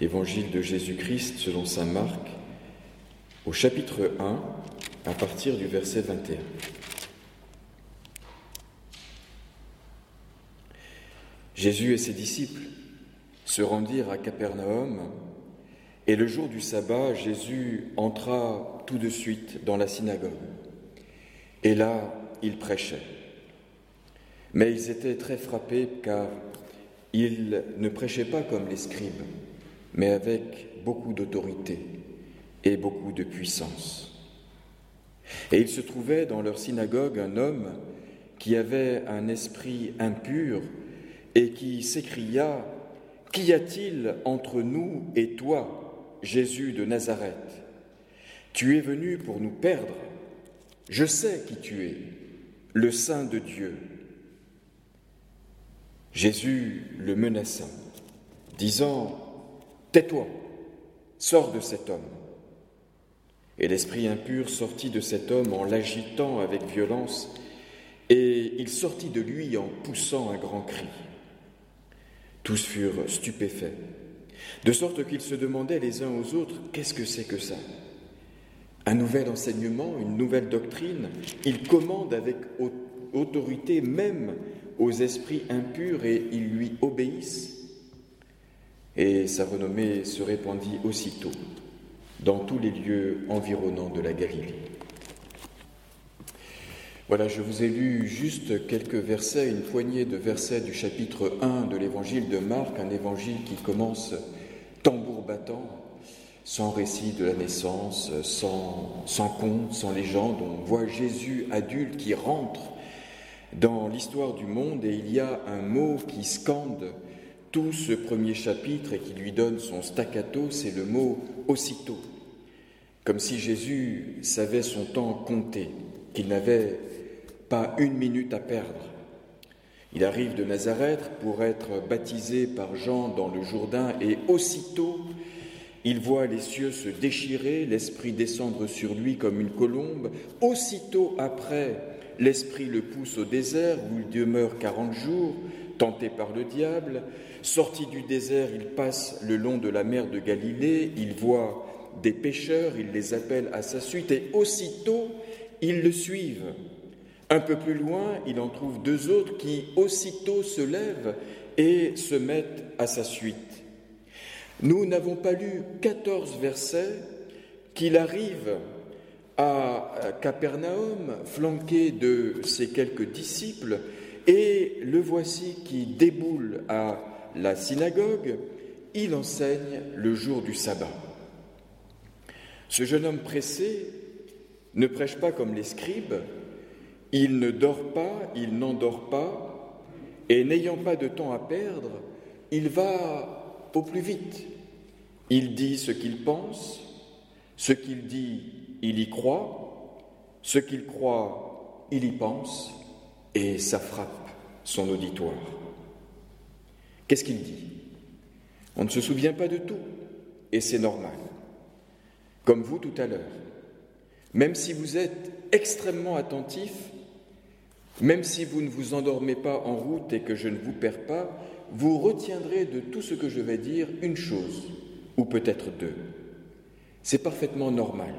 Évangile de Jésus-Christ selon Saint Marc, au chapitre 1, à partir du verset 21. Jésus et ses disciples se rendirent à Capernaum, et le jour du sabbat, Jésus entra tout de suite dans la synagogue. Et là, il prêchait. Mais ils étaient très frappés car il ne prêchait pas comme les scribes mais avec beaucoup d'autorité et beaucoup de puissance. Et il se trouvait dans leur synagogue un homme qui avait un esprit impur et qui s'écria Qu'y a-t-il entre nous et toi, Jésus de Nazareth? Tu es venu pour nous perdre. Je sais qui tu es, le Saint de Dieu. Jésus le menaça, disant Tais-toi, sors de cet homme. Et l'esprit impur sortit de cet homme en l'agitant avec violence, et il sortit de lui en poussant un grand cri. Tous furent stupéfaits, de sorte qu'ils se demandaient les uns aux autres, qu'est-ce que c'est que ça? Un nouvel enseignement, une nouvelle doctrine Il commande avec autorité même aux esprits impurs et ils lui obéissent et sa renommée se répandit aussitôt dans tous les lieux environnants de la Galilée. Voilà, je vous ai lu juste quelques versets, une poignée de versets du chapitre 1 de l'évangile de Marc, un évangile qui commence tambour battant, sans récit de la naissance, sans, sans conte, sans légende. On voit Jésus adulte qui rentre dans l'histoire du monde et il y a un mot qui scande tout ce premier chapitre et qui lui donne son staccato, c'est le mot aussitôt. Comme si Jésus savait son temps compté, qu'il n'avait pas une minute à perdre. Il arrive de Nazareth pour être baptisé par Jean dans le Jourdain et aussitôt il voit les cieux se déchirer, l'Esprit descendre sur lui comme une colombe. Aussitôt après, l'Esprit le pousse au désert où il demeure quarante jours, tenté par le diable. Sorti du désert, il passe le long de la mer de Galilée, il voit des pêcheurs, il les appelle à sa suite et aussitôt ils le suivent. Un peu plus loin, il en trouve deux autres qui aussitôt se lèvent et se mettent à sa suite. Nous n'avons pas lu 14 versets qu'il arrive à Capernaum, flanqué de ses quelques disciples, et le voici qui déboule à la synagogue, il enseigne le jour du sabbat. Ce jeune homme pressé ne prêche pas comme les scribes, il ne dort pas, il n'endort pas, et n'ayant pas de temps à perdre, il va au plus vite. Il dit ce qu'il pense, ce qu'il dit, il y croit, ce qu'il croit, il y pense, et ça frappe son auditoire. Qu'est-ce qu'il dit? On ne se souvient pas de tout, et c'est normal. Comme vous tout à l'heure. Même si vous êtes extrêmement attentif, même si vous ne vous endormez pas en route et que je ne vous perds pas, vous retiendrez de tout ce que je vais dire une chose, ou peut-être deux. C'est parfaitement normal.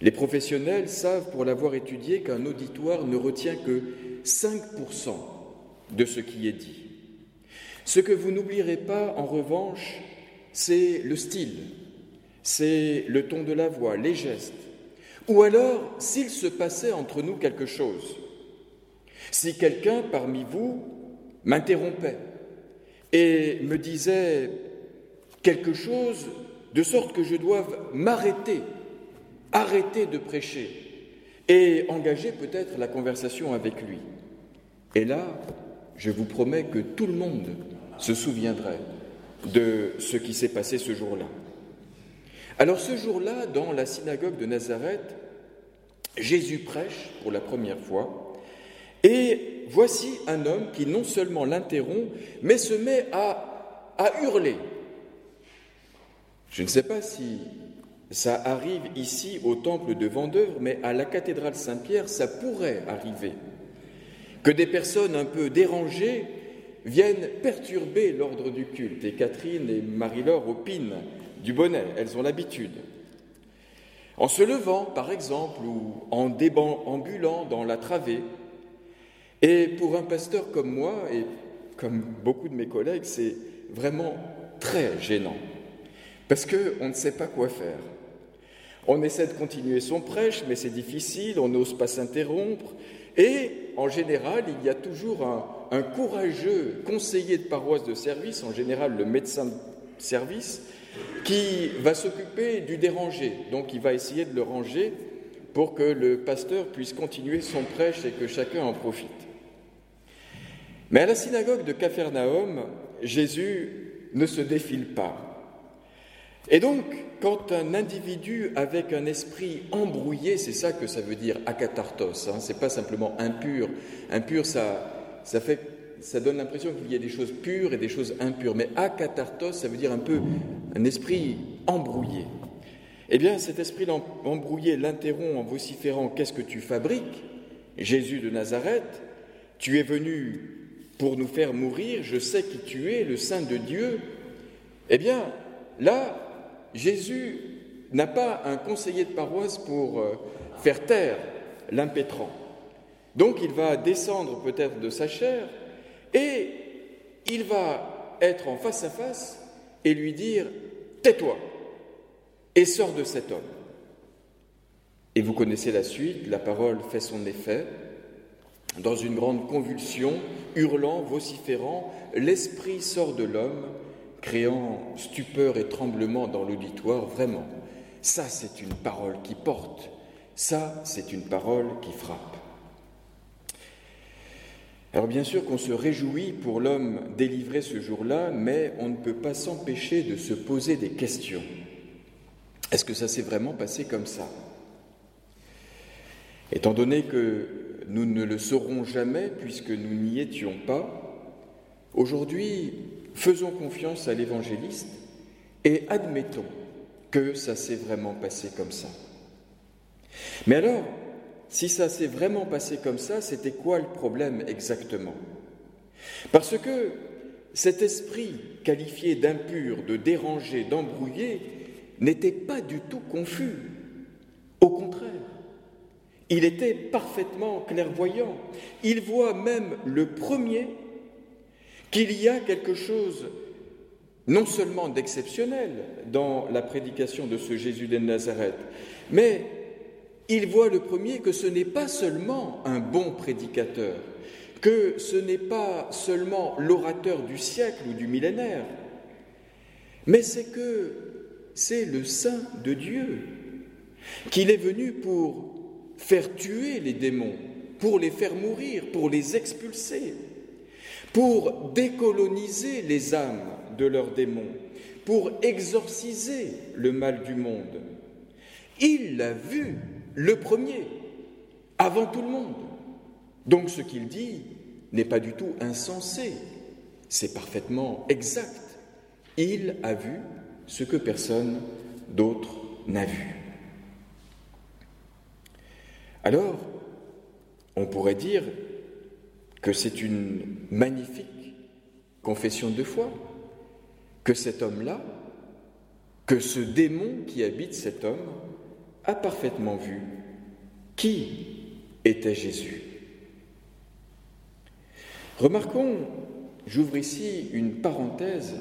Les professionnels savent, pour l'avoir étudié, qu'un auditoire ne retient que 5% de ce qui est dit. Ce que vous n'oublierez pas, en revanche, c'est le style, c'est le ton de la voix, les gestes, ou alors s'il se passait entre nous quelque chose, si quelqu'un parmi vous m'interrompait et me disait quelque chose de sorte que je doive m'arrêter, arrêter de prêcher et engager peut-être la conversation avec lui. Et là, je vous promets que tout le monde se souviendrait de ce qui s'est passé ce jour-là. Alors ce jour-là, dans la synagogue de Nazareth, Jésus prêche pour la première fois, et voici un homme qui non seulement l'interrompt, mais se met à, hurler. Je ne sais pas si ça arrive ici au temple de Vendeur, mais à la cathédrale Saint-Pierre, ça pourrait arriver. Que des personnes un peu dérangées viennent perturber l'ordre du culte. Et Catherine et Marie-Laure opinent du bonnet, elles ont l'habitude. En se levant, par exemple, ou en déambulant dans la travée. Et pour un pasteur comme moi, et comme beaucoup de mes collègues, c'est vraiment très gênant. Parce qu'on ne sait pas quoi faire. On essaie de continuer son prêche, mais c'est difficile, on n'ose pas s'interrompre. Et en général, il y a toujours un, un, courageux conseiller de paroisse de service, en général le médecin de service, qui va s'occuper du dérangé. Donc il va essayer de le ranger pour que le pasteur puisse continuer son prêche et que chacun en profite. Mais à la synagogue de Capharnaüm, Jésus ne se défile pas. Et donc, quand un individu avec un esprit embrouillé, c'est ça que ça veut dire akatartos, hein, c'est pas simplement impur. Impur, ça, ça, fait, ça donne l'impression qu'il y a des choses pures et des choses impures. Mais akatartos, ça veut dire un peu un esprit embrouillé. Eh bien, cet esprit embrouillé l'interrompt en vociférant Qu'est-ce que tu fabriques Jésus de Nazareth, tu es venu pour nous faire mourir, je sais qui tu es, le Saint de Dieu. Eh bien, là, Jésus n'a pas un conseiller de paroisse pour euh, faire taire l'impétrant. Donc il va descendre peut-être de sa chair et il va être en face à face et lui dire Tais-toi et sors de cet homme. Et vous connaissez la suite, la parole fait son effet. Dans une grande convulsion, hurlant, vociférant, l'esprit sort de l'homme créant stupeur et tremblement dans l'auditoire, vraiment, ça c'est une parole qui porte, ça c'est une parole qui frappe. Alors bien sûr qu'on se réjouit pour l'homme délivré ce jour-là, mais on ne peut pas s'empêcher de se poser des questions. Est-ce que ça s'est vraiment passé comme ça? Étant donné que nous ne le saurons jamais puisque nous n'y étions pas, aujourd'hui, Faisons confiance à l'évangéliste et admettons que ça s'est vraiment passé comme ça. Mais alors, si ça s'est vraiment passé comme ça, c'était quoi le problème exactement? Parce que cet esprit qualifié d'impur, de dérangé, d'embrouillé, n'était pas du tout confus. Au contraire, il était parfaitement clairvoyant. Il voit même le premier qu'il y a quelque chose non seulement d'exceptionnel dans la prédication de ce Jésus de Nazareth, mais il voit le premier que ce n'est pas seulement un bon prédicateur, que ce n'est pas seulement l'orateur du siècle ou du millénaire, mais c'est que c'est le Saint de Dieu, qu'il est venu pour faire tuer les démons, pour les faire mourir, pour les expulser pour décoloniser les âmes de leurs démons, pour exorciser le mal du monde. Il l'a vu, le premier, avant tout le monde. Donc ce qu'il dit n'est pas du tout insensé, c'est parfaitement exact. Il a vu ce que personne d'autre n'a vu. Alors, on pourrait dire, que c'est une magnifique confession de foi, que cet homme-là, que ce démon qui habite cet homme, a parfaitement vu qui était Jésus. Remarquons, j'ouvre ici une parenthèse,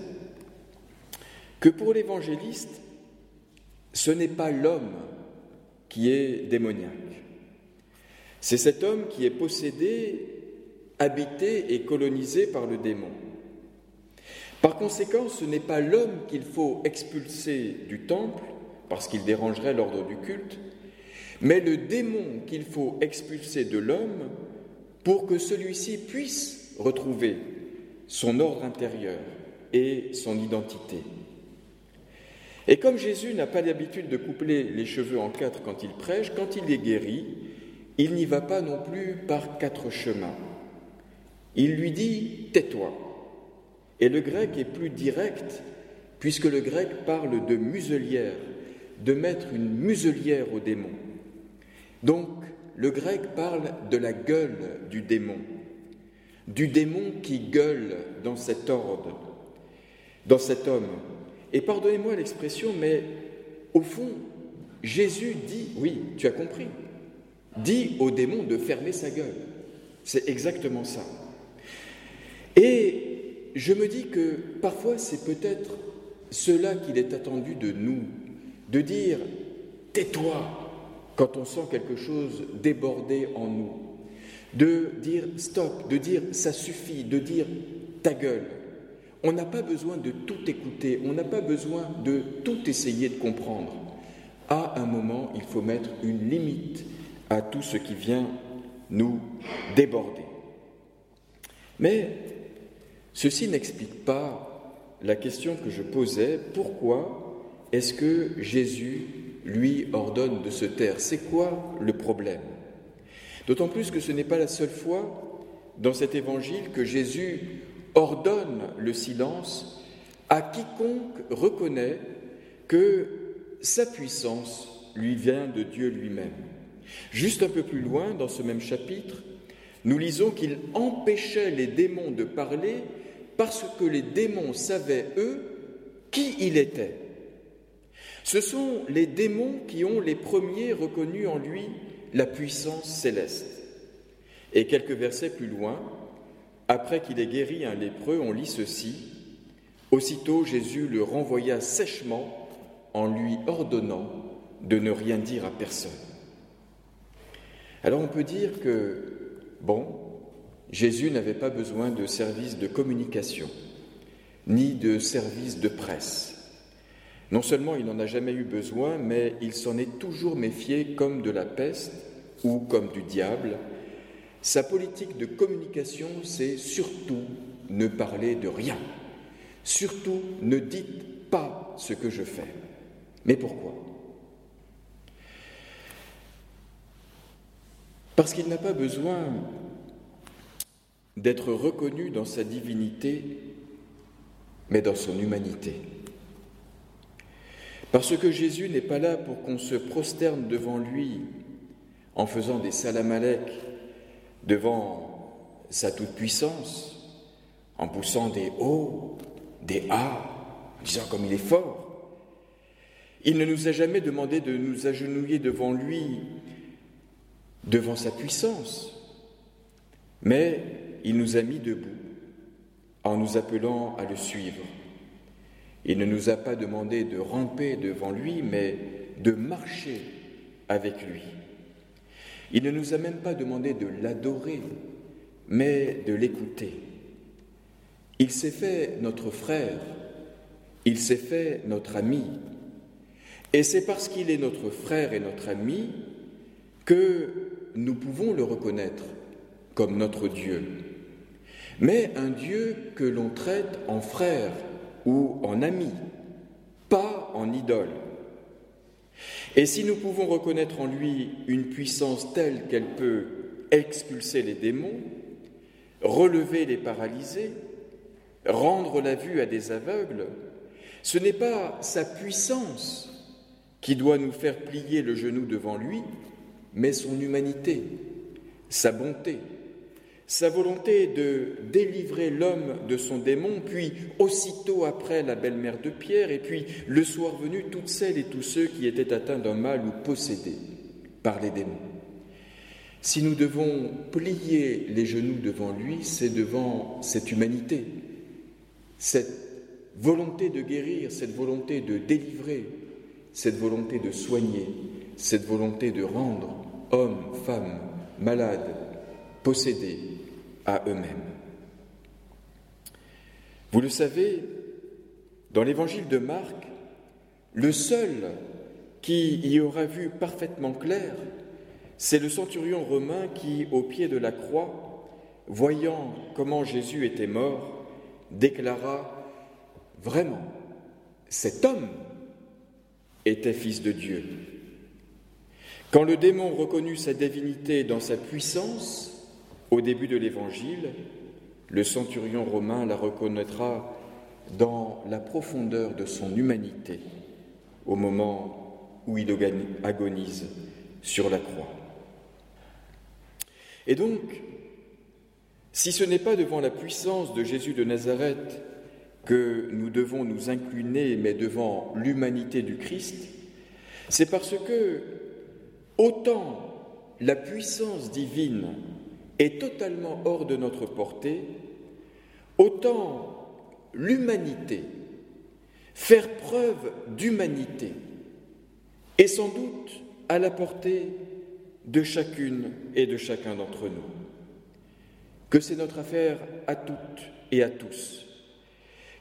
que pour l'évangéliste, ce n'est pas l'homme qui est démoniaque. C'est cet homme qui est possédé habité et colonisé par le démon. Par conséquent, ce n'est pas l'homme qu'il faut expulser du temple, parce qu'il dérangerait l'ordre du culte, mais le démon qu'il faut expulser de l'homme pour que celui-ci puisse retrouver son ordre intérieur et son identité. Et comme Jésus n'a pas l'habitude de coupler les cheveux en quatre quand il prêche, quand il est guéri, il n'y va pas non plus par quatre chemins. Il lui dit Tais-toi. Et le grec est plus direct, puisque le grec parle de muselière, de mettre une muselière au démon. Donc, le grec parle de la gueule du démon. du démon qui gueule dans cet ordre, dans cet homme. Et pardonnez-moi l'expression, mais au fond, Jésus dit, oui, tu as compris, dit au démon de fermer sa gueule. C'est exactement ça. Et je me dis que parfois c'est peut-être cela qu'il est attendu de nous, de dire tais-toi quand on sent quelque chose déborder en nous, de dire stop, de dire ça suffit, de dire ta gueule. On n'a pas besoin de tout écouter, on n'a pas besoin de tout essayer de comprendre. À un moment, il faut mettre une limite à tout ce qui vient nous déborder. Mais ceci n'explique pas la question que je posais, pourquoi est-ce que Jésus lui ordonne de se taire? C'est quoi le problème? D'autant plus que ce n'est pas la seule fois dans cet évangile que Jésus ordonne le silence à quiconque reconnaît que sa puissance lui vient de Dieu lui-même. Juste un peu plus loin, dans ce même chapitre, nous lisons qu'il empêchait les démons de parler parce que les démons savaient, eux, qui il était. Ce sont les démons qui ont les premiers reconnu en lui la puissance céleste. Et quelques versets plus loin, après qu'il ait guéri un lépreux, on lit ceci. Aussitôt Jésus le renvoya sèchement en lui ordonnant de ne rien dire à personne. Alors on peut dire que, bon, Jésus n'avait pas besoin de service de communication, ni de service de presse. Non seulement il n'en a jamais eu besoin, mais il s'en est toujours méfié comme de la peste ou comme du diable. Sa politique de communication, c'est surtout ne parler de rien. Surtout ne dites pas ce que je fais. Mais pourquoi? Parce qu'il n'a pas besoin d'être reconnu dans sa divinité, mais dans son humanité. Parce que Jésus n'est pas là pour qu'on se prosterne devant lui en faisant des salamalek devant sa toute-puissance, en poussant des hauts, des A, en disant comme il est fort. Il ne nous a jamais demandé de nous agenouiller devant lui devant sa puissance, mais il nous a mis debout en nous appelant à le suivre. Il ne nous a pas demandé de ramper devant lui, mais de marcher avec lui. Il ne nous a même pas demandé de l'adorer, mais de l'écouter. Il s'est fait notre frère, il s'est fait notre ami. Et c'est parce qu'il est notre frère et notre ami que nous pouvons le reconnaître comme notre Dieu, mais un Dieu que l'on traite en frère ou en ami, pas en idole. Et si nous pouvons reconnaître en lui une puissance telle qu'elle peut expulser les démons, relever les paralysés, rendre la vue à des aveugles, ce n'est pas sa puissance qui doit nous faire plier le genou devant lui, mais son humanité, sa bonté, sa volonté de délivrer l'homme de son démon, puis aussitôt après la belle-mère de Pierre, et puis le soir venu toutes celles et tous ceux qui étaient atteints d'un mal ou possédés par les démons. Si nous devons plier les genoux devant lui, c'est devant cette humanité, cette volonté de guérir, cette volonté de délivrer, cette volonté de soigner, cette volonté de rendre hommes, femmes, malades, possédés eux-mêmes. Vous le savez, dans l'évangile de Marc, le seul qui y aura vu parfaitement clair, c'est le centurion romain qui, au pied de la croix, voyant comment Jésus était mort, déclara Vraiment, cet homme était fils de Dieu. Quand le démon reconnut sa divinité dans sa puissance, au début de l'Évangile, le centurion romain la reconnaîtra dans la profondeur de son humanité, au moment où il agonise sur la croix. Et donc, Si ce n'est pas devant la puissance de Jésus de Nazareth que nous devons nous incliner, mais devant l'humanité du Christ, c'est parce que autant la puissance divine est totalement hors de notre portée, autant l'humanité, faire preuve d'humanité, est sans doute à la portée de chacune et de chacun d'entre nous. Que c'est notre affaire à toutes et à tous,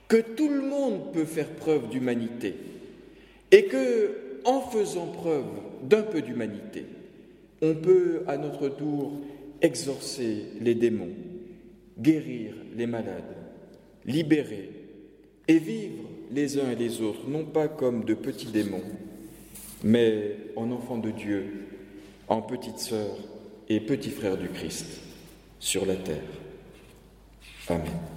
que tout le monde peut faire preuve d'humanité et que, en faisant preuve d'un peu d'humanité, on peut à notre tour exorcer les démons, guérir les malades, libérer et vivre les uns et les autres, non pas comme de petits démons, mais en enfants de Dieu, en petites sœurs et petits frères du Christ sur la terre. Amen.